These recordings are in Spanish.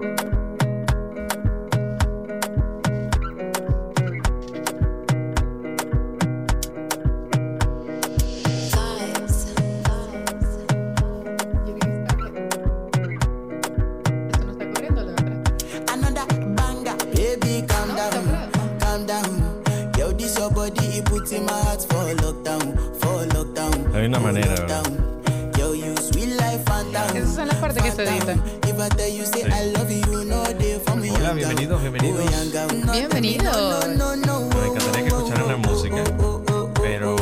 Hay Me encantaría que escucharan la música, pero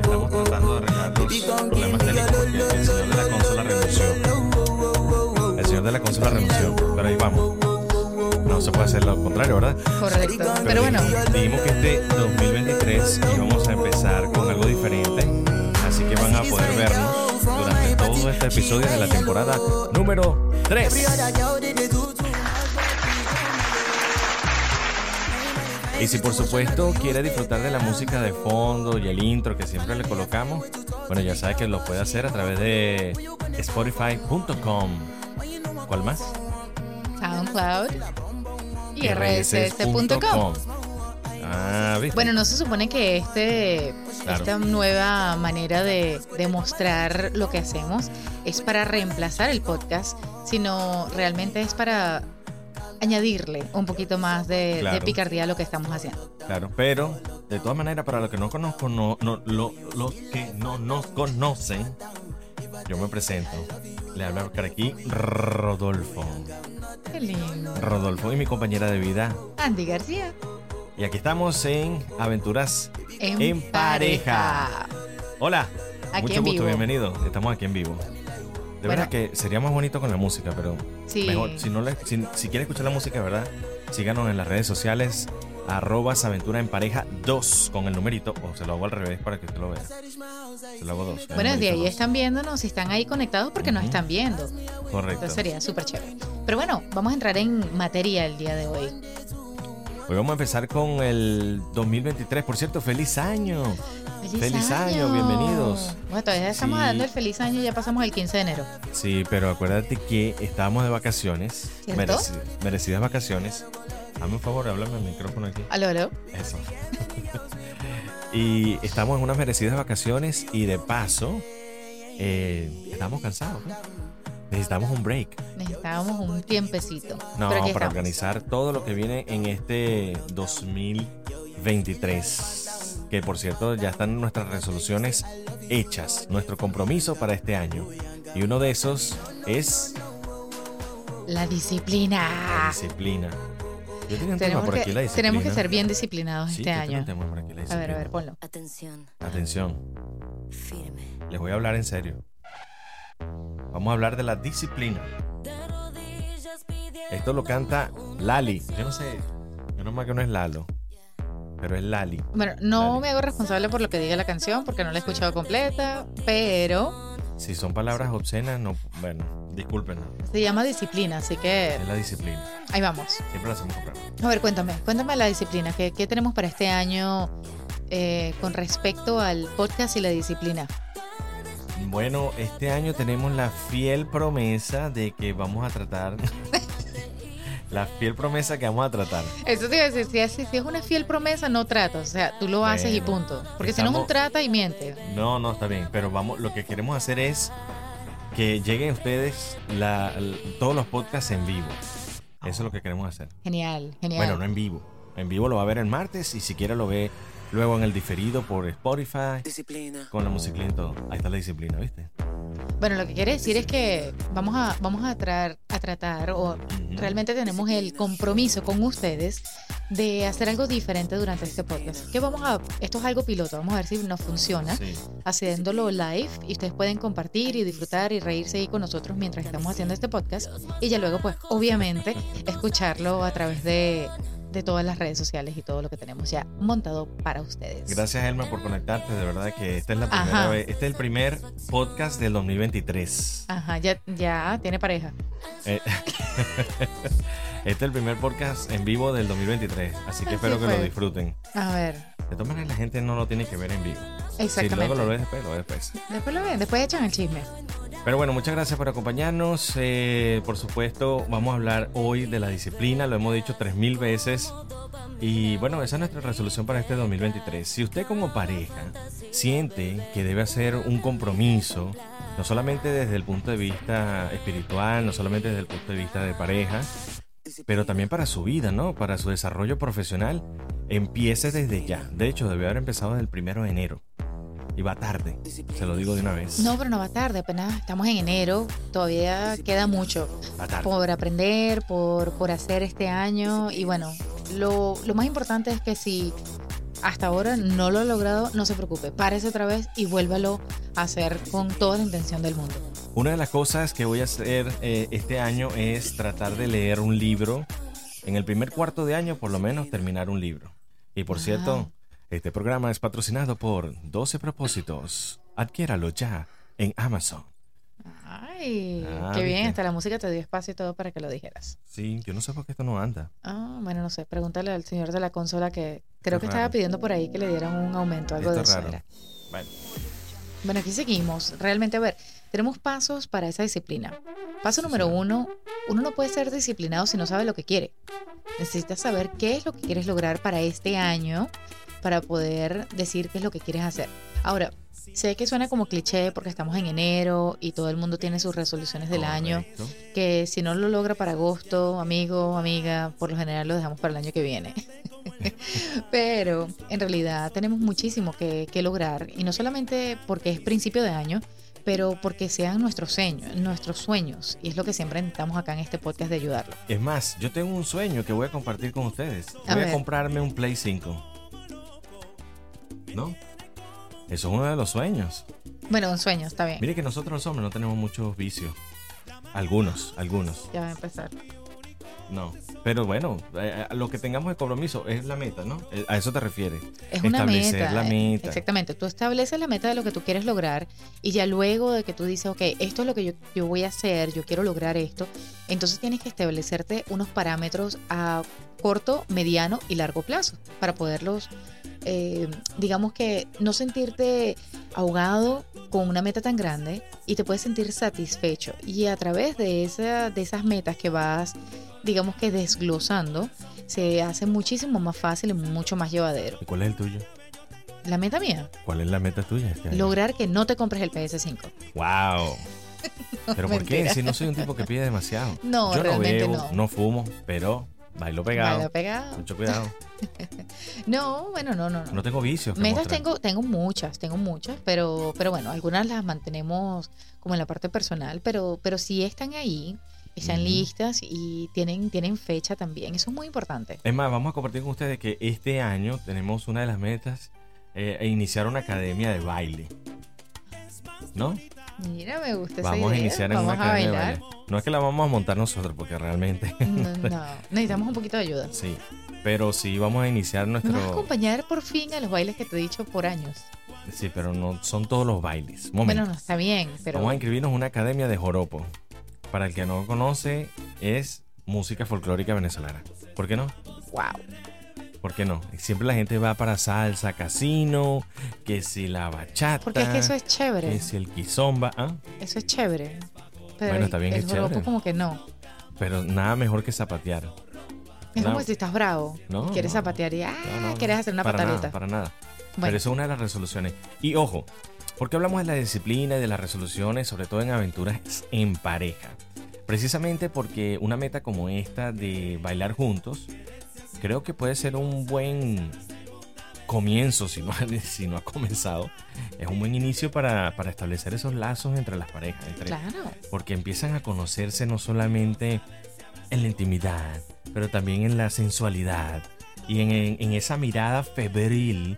estamos tratando de arreglar los problemas técnicos porque el señor de la consola renunció. El señor de la consola renunció, pero ahí vamos. No se puede hacer lo contrario, ¿verdad? Correcto. Pero bueno, Dijimos que este 2023 íbamos a empezar con algo diferente, así que van a poder vernos durante todo este episodio de la temporada número 3. Y si por supuesto quiere disfrutar de la música de fondo y el intro que siempre le colocamos, bueno, ya sabe que lo puede hacer a través de spotify.com. ¿Cuál más? SoundCloud y rss.com. Ah, ¿viste? Bueno, no se supone que este, Claro. esta nueva manera de, de mostrar lo que hacemos es para reemplazar el podcast, sino realmente es para añadirle un poquito más de, picardía a lo que estamos haciendo. Claro, pero de todas maneras, para los que no conozco, no, no, lo- los que no nos conocen, yo me presento. Le habla por aquí Rodolfo. Qué lindo. Rodolfo y mi compañera de vida. Andy García. Y aquí estamos en Aventuras En, en, pareja. Hola, Aquí mucho en gusto, vivo. bienvenido. Estamos aquí en vivo. De Bueno. verdad que sería más bonito con la música, pero Sí. mejor, si no si, si quiere escuchar la música, ¿verdad? Síganos en las redes sociales, arrobas aventura en pareja 2 con el numerito, o se lo hago al revés para que usted lo vea. Se lo hago 2. Bueno, de ahí están viéndonos, si están ahí conectados porque nos están viendo. Correcto. Entonces sería súper chévere. Pero bueno, vamos a entrar en materia el día de hoy. Hoy vamos a empezar con el 2023. Por cierto, feliz año. Feliz año, bienvenidos. Bueno, todavía estamos Sí. dando el feliz año, ya pasamos el 15 de enero. Sí, pero acuérdate que estábamos de vacaciones. ¿Cierto? mereci- merecidas vacaciones. Hazme un favor, háblame al micrófono aquí. Aló, aló. Eso. y estamos en unas merecidas vacaciones y de paso eh, estamos cansados. ¿no? Necesitamos un break. Necesitábamos un tiempecito. No, para estamos. organizar todo lo que viene en este 2023. Que por cierto ya están nuestras resoluciones hechas, nuestro compromiso para este año. Y uno de esos es La la disciplina. disciplina. Yo tenía un tema Tenemos aquí, la que, disciplina. tenemos que ser bien disciplinados Sí, este yo tengo un año. tema por aquí, la A ver, a disciplina. ver, ponlo. Atención, Atención, firme. les voy a hablar en serio. Vamos a hablar de la disciplina. Esto lo canta Lali. Yo no sé, menos mal que no es Lalo, pero es Lali. Bueno, no me hago responsable por lo que diga la canción porque no la he escuchado completa, pero Si son palabras obscenas, no, bueno, disculpen, se llama disciplina, así que es la disciplina. ahí vamos. Siempre lo hacemos comprar. A ver, cuéntame, cuéntame la disciplina. ¿Qué, qué tenemos para este año eh, con respecto al podcast y la disciplina? Bueno, este año tenemos la fiel promesa de que vamos a tratar. La fiel promesa que vamos a tratar. Eso te iba a decir, si es, si es una fiel promesa, no tratas. O sea, tú lo haces y punto. Porque si no es un trata y miente. No, no, está bien, pero vamos, lo que queremos hacer es que lleguen ustedes la- todos los podcasts en vivo. Eso es lo que queremos hacer. Genial, genial. Bueno, no en vivo. En vivo lo va a ver el martes y si quiere lo ve luego en el diferido por Spotify Disciplina. con la musiquita y todo. Ahí está la disciplina, ¿viste? Bueno, lo que quiere decir es que vamos a, vamos a, tra- a tratar, o realmente tenemos el compromiso con ustedes de hacer algo diferente durante este podcast. Que vamos a, esto es algo piloto, vamos a ver si nos funciona. Sí. haciéndolo live y ustedes pueden compartir y disfrutar y reírse ahí con nosotros mientras estamos haciendo este podcast y ya luego pues obviamente escucharlo a través de, de todas las redes sociales y todo lo que tenemos ya montado para ustedes. Gracias, Elma, por conectarte. De verdad que esta es la primera Ajá. vez. Este es el primer podcast del 2023. Ajá, ya, ya tiene pareja. Eh, este es el primer podcast en vivo del 2023. Así que Así espero que lo disfruten. A ver, De todas maneras, la gente no lo tiene que ver en vivo. Si exactamente. luego lo ves después, lo ves después. Después lo ven, después echan el chisme. Pero bueno, muchas gracias por acompañarnos. Eh, por supuesto, vamos a hablar hoy de la disciplina, lo hemos dicho tres mil veces. Y bueno, esa es nuestra resolución para este 2023. Si usted como pareja siente que debe hacer un compromiso, no solamente desde el punto de vista espiritual, no solamente desde el punto de vista de pareja, pero también para su vida, ¿no? Para su desarrollo profesional, empiece desde ya. De hecho, debe haber empezado desde el primero de enero. Y va tarde, se lo digo de una vez. No, pero no va tarde, apenas estamos en enero, todavía queda mucho por aprender, por, por hacer este año. Y bueno, lo, lo más importante es que si hasta ahora no lo ha logrado, no se preocupe, párese otra vez y vuélvalo a hacer con toda la intención del mundo. Una de las cosas que voy a hacer eh, este año es tratar de leer un libro. En el primer cuarto de año, por lo menos, terminar un libro. Y por cierto, este programa es patrocinado por 12 propósitos. Adquiéralo ya en Amazon. Ay, ah, qué bien, hasta la música te dio espacio y todo para que lo dijeras. Sí, yo no sé por qué esto no anda. Ah, bueno, no sé, pregúntale al señor de la consola que creo que estaba pidiendo por ahí que le dieran un aumento, algo de eso. Bueno. bueno, aquí seguimos. Realmente, a ver, tenemos pasos para esa disciplina. Paso número uno, uno no puede ser disciplinado si no sabe lo que quiere. Necesitas saber qué es lo que quieres lograr para este año para poder decir qué es lo que quieres hacer. Ahora, sé que suena como cliché porque estamos en enero y todo el mundo tiene sus resoluciones del año, que si no lo logra para agosto, amigo, amiga, por lo general lo dejamos para el año que viene. Pero en realidad tenemos muchísimo que, lograr y no solamente porque es principio de año, pero porque sean nuestros sueños, nuestros sueños. Y es lo que siempre intentamos acá en este podcast de ayudarlo. Es más, yo tengo un sueño que voy a compartir con ustedes. Voy a comprarme un Play 5. ¿No? Eso es uno de los sueños. Bueno, un sueño, está bien. Mire que nosotros los hombres no tenemos muchos vicios. Algunos, algunos. Ya va a empezar. No, pero bueno, eh, eh, lo que tengamos de compromiso es la meta, ¿no? Eh, a eso te refieres. Es una meta. la meta. Exactamente, tú estableces la meta de lo que tú quieres lograr y ya luego de que tú dices, ok, esto es lo que yo, yo voy a hacer, yo quiero lograr esto, entonces tienes que establecerte unos parámetros a corto, mediano y largo plazo para poderlos eh, digamos que no sentirte ahogado con una meta tan grande y te puedes sentir satisfecho. Y a través de, esa, de esas metas que vas, digamos que desglosando, se hace muchísimo más fácil y mucho más llevadero. ¿Y cuál es el tuyo? La meta mía. ¿Cuál es la meta tuya? Este Lograr que no te compres el PS5. ¡Wow! ¿Pero por qué? Si no soy un tipo que pide demasiado. No, Yo no bebo, no fumo, pero Bailo pegado. Bailo pegado. Mucho cuidado. no, bueno, no, no, no. No tengo vicios. Metas tengo, tengo muchas, tengo muchas, pero, pero bueno, algunas las mantenemos como en la parte personal, pero, pero sí están ahí, están listas y tienen, tienen fecha también. Eso es muy importante. Es más, vamos a compartir con ustedes que este año tenemos una de las metas, eh, e iniciar una academia de baile. ¿No? Mira, me gusta Vamos a iniciar en una academia de baile. No es que la vamos a montar nosotros, porque realmente. No, necesitamos un poquito de ayuda. Sí, pero sí vamos a iniciar nuestro. Vamos a acompañar por fin a los bailes que te he dicho por años. Sí, pero no son todos los bailes. Bueno, no, está bien, pero. Vamos a inscribirnos en una academia de joropo. Para el que no conoce, es música folclórica venezolana. ¿Por qué no? ¡Wow! ¿Por qué no? Siempre la gente va para salsa, casino, que si la bachata. Porque es que eso es chévere. Que si el quizomba. ¿ah? Eso es chévere. Pero bueno, está bien, el es chévere. como que no. Pero nada mejor que zapatear. Es como si estás bravo. No, quieres zapatear y ah, quieres hacer una para pataleta. Nada, para nada. Pero eso es una de las resoluciones. Y ojo, porque hablamos de la disciplina y de las resoluciones, sobre todo en aventuras en pareja. Precisamente porque una meta como esta de bailar juntos creo que puede ser un buen comienzo, si no, si no ha comenzado, es un buen inicio para, establecer esos lazos entre las parejas. claro. Porque empiezan a conocerse no solamente en la intimidad, pero también en la sensualidad y en, esa mirada febril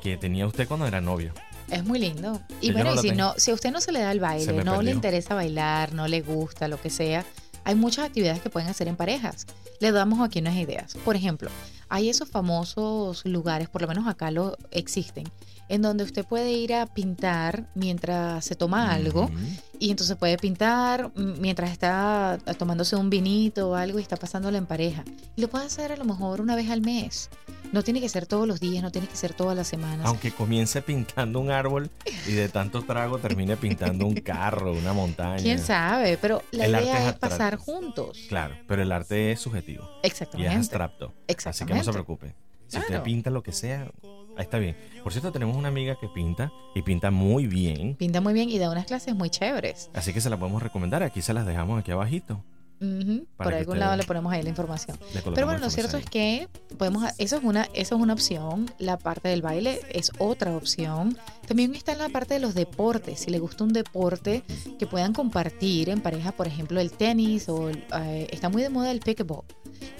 que tenía usted cuando era novio. Es muy lindo. Y bueno, si, no, si a usted no se le da el baile, no le interesa bailar, no le gusta, lo que sea, hay muchas actividades que pueden hacer en parejas. Le damos aquí unas ideas. Por ejemplo, hay esos famosos lugares, por lo menos acá lo existen, en donde usted puede ir a pintar mientras se toma algo y entonces puede pintar mientras está tomándose un vinito o algo y está pasándolo en pareja. Y lo puede hacer a lo mejor una vez al mes. No tiene que ser todos los días, no tiene que ser todas las semanas. Aunque comience pintando un árbol y de tanto trago termine pintando un carro, una montaña. ¿Quién sabe? Pero la El arte idea es pasar juntos. Claro, pero el arte es subjetivo y es Exactamente. abstracto. Así que no Exactamente. se preocupe. Si usted pinta lo que sea, ahí está bien. Por cierto, tenemos una amiga que pinta y pinta muy bien. Pinta muy bien y da unas clases muy chéveres. Así que se la podemos recomendar. Aquí se las dejamos aquí abajito. Para Por algún lado le ponemos ahí la información. Pero bueno, lo cierto ahí. es que podemos, eso es una, eso es una opción. La parte del baile es otra opción. También está en la parte de los deportes. Si le gusta un deporte que puedan compartir en pareja, por ejemplo, el tenis o eh, está muy de moda el pickleball.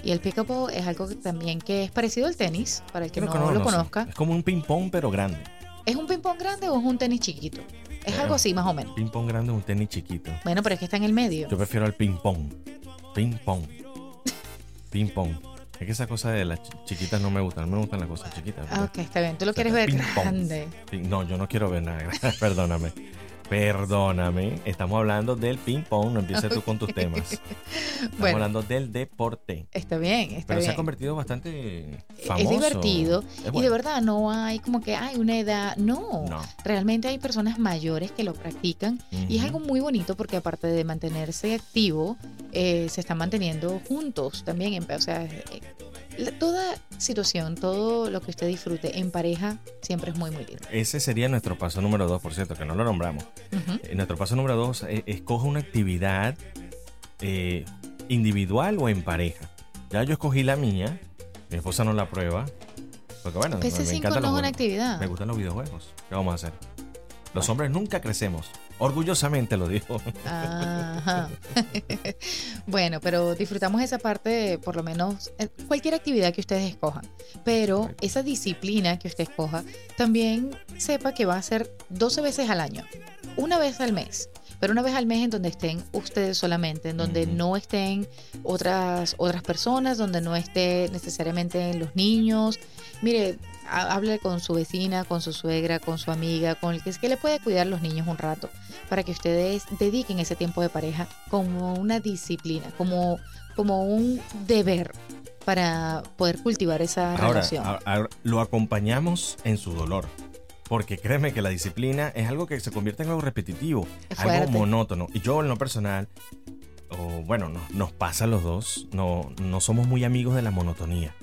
Y el pickleball es algo que también que es parecido al tenis, para el que Creo no, que lo conozca. Es como un ping-pong, pero grande. ¿Es un ping pong grande o es un tenis chiquito? Es algo así más o menos. Ping-pong grande es un tenis chiquito. Bueno, pero es que está en el medio. Yo prefiero al ping-pong. Ping-pong. Ping-pong. Es que esa cosa de las ch- chiquitas no me gustan. No me gustan las cosas chiquitas. Ah, ok, está bien. Tú lo quieres ver Ping-pong. grande. No, yo no quiero ver nada. Perdóname. Perdóname. Estamos hablando del ping-pong. No empieces tú con tus temas. Estamos Bueno. hablando del deporte. Está bien, está Pero se ha convertido bastante famoso. Es divertido Es y de verdad no hay como que hay una edad, no. No. Realmente hay personas mayores que lo practican y es algo muy bonito porque aparte de mantenerse activo, eh, se están manteniendo juntos también. o sea, eh, la- toda situación, todo lo que usted disfrute en pareja siempre es muy, muy lindo. Ese sería nuestro paso número dos, por cierto, que no lo nombramos. Eh, Nuestro paso número dos es escoja una actividad eh, individual o en pareja. Ya yo escogí la mía, mi esposa no la prueba. Porque bueno, me, me PC5 encantan no es una actividad. Me gustan los videojuegos. ¿Qué vamos a hacer? Los Bueno. hombres nunca crecemos. Orgullosamente lo digo. Ajá. bueno, pero disfrutamos esa parte, por lo menos, eh, cualquier actividad que ustedes escojan. Pero esa disciplina que usted escoja, también sepa que va a ser 12 veces al año, una vez al mes. Pero una vez al mes en donde estén ustedes solamente, en donde no estén otras, otras personas, donde no esté necesariamente los niños. Mire, ha- hable con su vecina, con su suegra, con su amiga, con el que es que le puede cuidar los niños un rato para que ustedes dediquen ese tiempo de pareja como una disciplina, como, como un deber para poder cultivar esa Ahora, relación. ahora, lo acompañamos en su dolor. Porque créeme que la disciplina es algo que se convierte en algo repetitivo, algo monótono. Y yo en lo personal, o bueno, no- nos pasa a los dos, no, no somos muy amigos de la monotonía.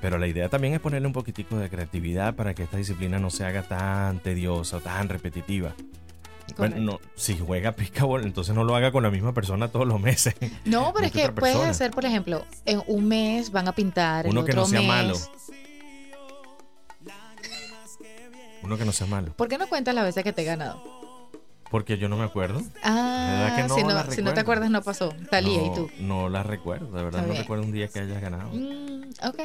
Pero la idea también es ponerle un poquitico de creatividad para que esta disciplina no se haga tan tediosa o tan repetitiva. Bueno, no, si juega pickleball, entonces no lo haga con la misma persona todos los meses. no, pero es que puedes hacer, por ejemplo, en un mes van a pintar, el Uno que otro no sea mes. malo. Uno que no sea malo. ¿Por qué no cuentas las veces que te he ganado? Porque yo no me acuerdo. Ah, que no si, no, si no te acuerdas no pasó. Talía no, y tú. No la recuerdo, de verdad no recuerdo un día que hayas ganado. Mm, ok.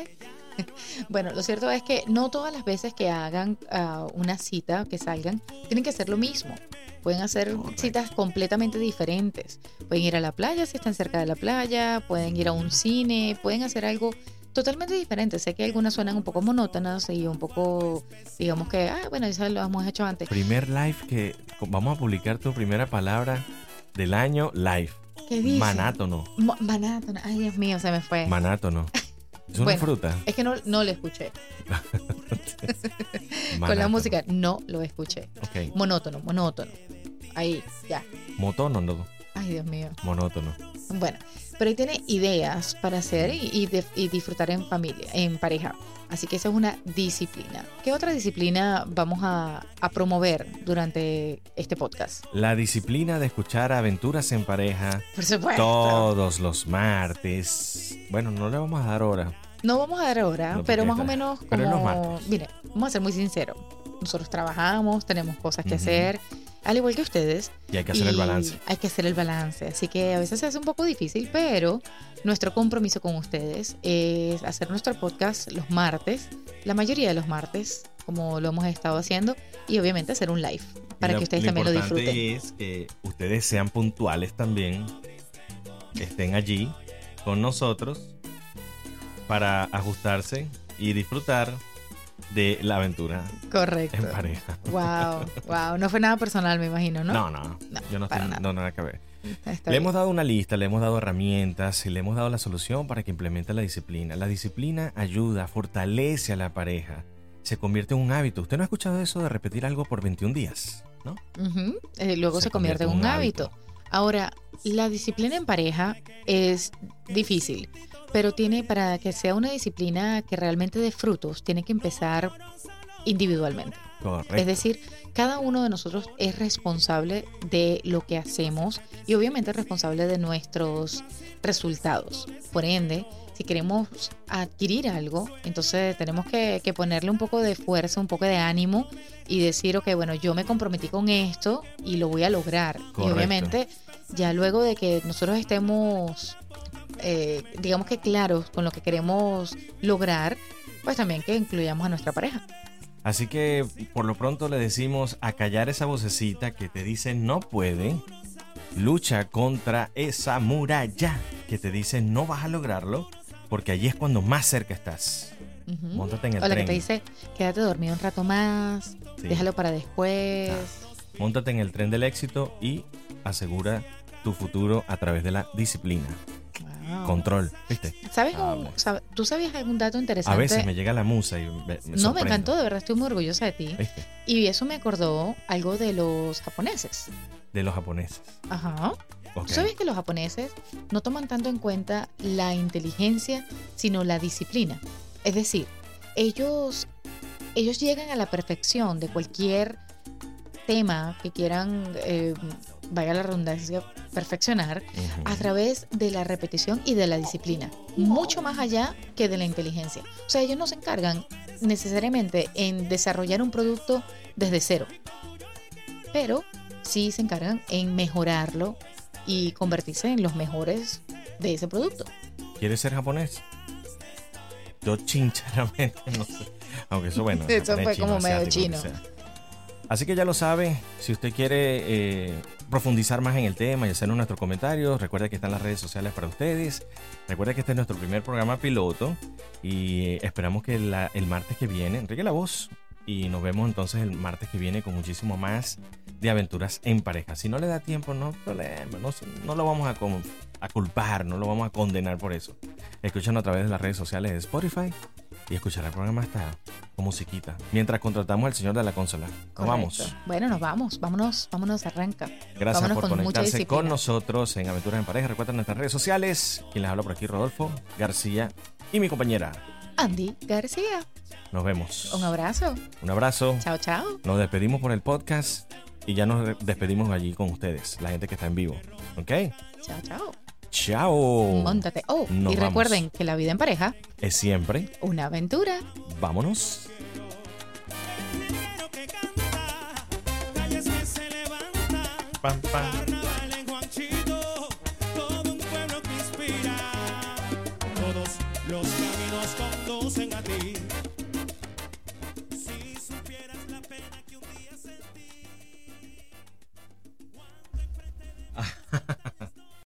Bueno, lo cierto es que no todas las veces que hagan ah, una cita, que salgan, tienen que hacer lo mismo. Pueden hacer Correcto. citas completamente diferentes. Pueden ir a la playa si están cerca de la playa, pueden ir a un cine, pueden hacer algo totalmente diferente. Sé que algunas suenan un poco monótonas y un poco, digamos que, ah, bueno, eso lo hemos hecho antes. Primer live que vamos a publicar tu primera palabra del año live. ¿Qué dice? Manátono. Mo- Manátono. Ay, Dios mío, se me fue. Manátono. Es una Bueno, fruta. es que no, no lo escuché. Con la música no lo escuché. Ok. Monótono, monótono. Ahí, ya. Motónono. Ay, Dios mío. Monótono. Bueno, pero ahí tiene ideas para hacer y, y de- y disfrutar en familia, en pareja. Así que esa es una disciplina. ¿Qué otra disciplina vamos a, a promover durante este podcast? La disciplina de escuchar aventuras en pareja Por supuesto. todos los martes. Bueno, no le vamos a dar hora. No vamos a dar No, porque pero más o menos pero es los como... martes. Mire, vamos a ser muy sinceros. Nosotros trabajamos, tenemos cosas que hacer, al igual que ustedes. Y hay que hacer el balance. Hay que hacer el balance. Así que a veces se hace un poco difícil, pero nuestro compromiso con ustedes es hacer nuestro podcast los martes, la mayoría de los martes, como lo hemos estado haciendo, y obviamente hacer un live para que ustedes también lo disfruten. es que ustedes sean puntuales también, estén allí con nosotros para ajustarse y disfrutar de la aventura Correcto. en pareja. Wow, wow. No fue nada personal, me imagino, ¿no? No, no, No, yo no estoy, nada. no nada que ver. Está Le bien. hemos dado una lista, le hemos dado herramientas y le hemos dado la solución para que implemente la disciplina. La disciplina ayuda, fortalece a la pareja, se convierte en un hábito. ¿Usted no ha escuchado eso de repetir algo por 21 días? ¿No? Ujú, eh, luego se, convierte en un hábito. Ahora, la disciplina en pareja es difícil, pero tiene para que sea una disciplina que realmente dé frutos, tiene que empezar individualmente. Correcto. Es decir, cada uno de nosotros es responsable de lo que hacemos y obviamente es responsable de nuestros resultados. Por ende, si queremos adquirir algo, entonces tenemos que, que ponerle un poco de fuerza, un poco de ánimo y decir, ok, bueno, yo me comprometí con esto y lo voy a lograr. Y Correcto. obviamente, ya luego de que nosotros estemos, eh, digamos que claros con lo que queremos lograr, pues también que incluyamos a nuestra pareja. Así que por lo pronto le decimos a callar esa vocecita que te dice no puede. Lucha contra esa muralla que te dice no vas a lograrlo, porque allí es cuando más cerca estás. Ujú. Móntate en el O la que te dice, quédate dormido un rato más, Sí. déjalo para después. Móntate en el tren del éxito y asegura tu futuro a través de la disciplina. Control, ¿viste? ¿Sabes un- sabe- ¿Tú sabías algún dato interesante? A veces me llega la musa y me, me no, me encantó, de verdad, estoy muy orgullosa de ti. ¿Viste? Y eso me acordó algo de los japoneses. De los japoneses. Ajá. Ok. ¿Tú sabes que los japoneses no toman tanto en cuenta la inteligencia, sino la disciplina? Es decir, ellos, ellos llegan a la perfección de cualquier tema que quieran, eh, vaya la redundancia, perfeccionar a través de la repetición y de la disciplina, mucho más allá que de la inteligencia. O sea, ellos no se encargan necesariamente en desarrollar un producto desde cero, pero sí se encargan en mejorarlo y convertirse en los mejores de ese producto. ¿Quieres ser japonés? Yo chincheramente no sé. Aunque eso bueno. Eso fue como medio asiático, sea. Así que ya lo sabe, si usted quiere eh, profundizar más en el tema y hacernos nuestros comentarios, recuerda que están las redes sociales para ustedes. Recuerda que este es nuestro primer programa piloto y eh, esperamos que el martes que viene, Enrique la voz, y nos vemos entonces el martes que viene con muchísimo más de aventuras en pareja. Si no le da tiempo, no problema, no, no lo vamos a culpar, no lo vamos a condenar por eso. Escúchanos a través de las redes sociales de Spotify y escuchar el programa hasta con musiquita. Mientras contratamos al señor de la consola. Nos vamos. Bueno, nos vamos, vámonos, vámonos, arranca. Gracias Vámonos por con conectarse con nosotros en Aventuras en Pareja. Recuerden nuestras redes sociales. Quien les habla por aquí, Rodolfo García y mi compañera. Andy García, Nos vemos. un abrazo. Un abrazo. Chao, chao. Nos despedimos por el podcast y ya nos despedimos allí con ustedes, la gente que está en vivo. ¿Ok? Chao, chao. Chao. Móntate. Oh, Nos y vamos. recuerden que la vida en pareja, Es siempre. una aventura. Vámonos. Primero que canta, calles que se levantan, Pam, pam.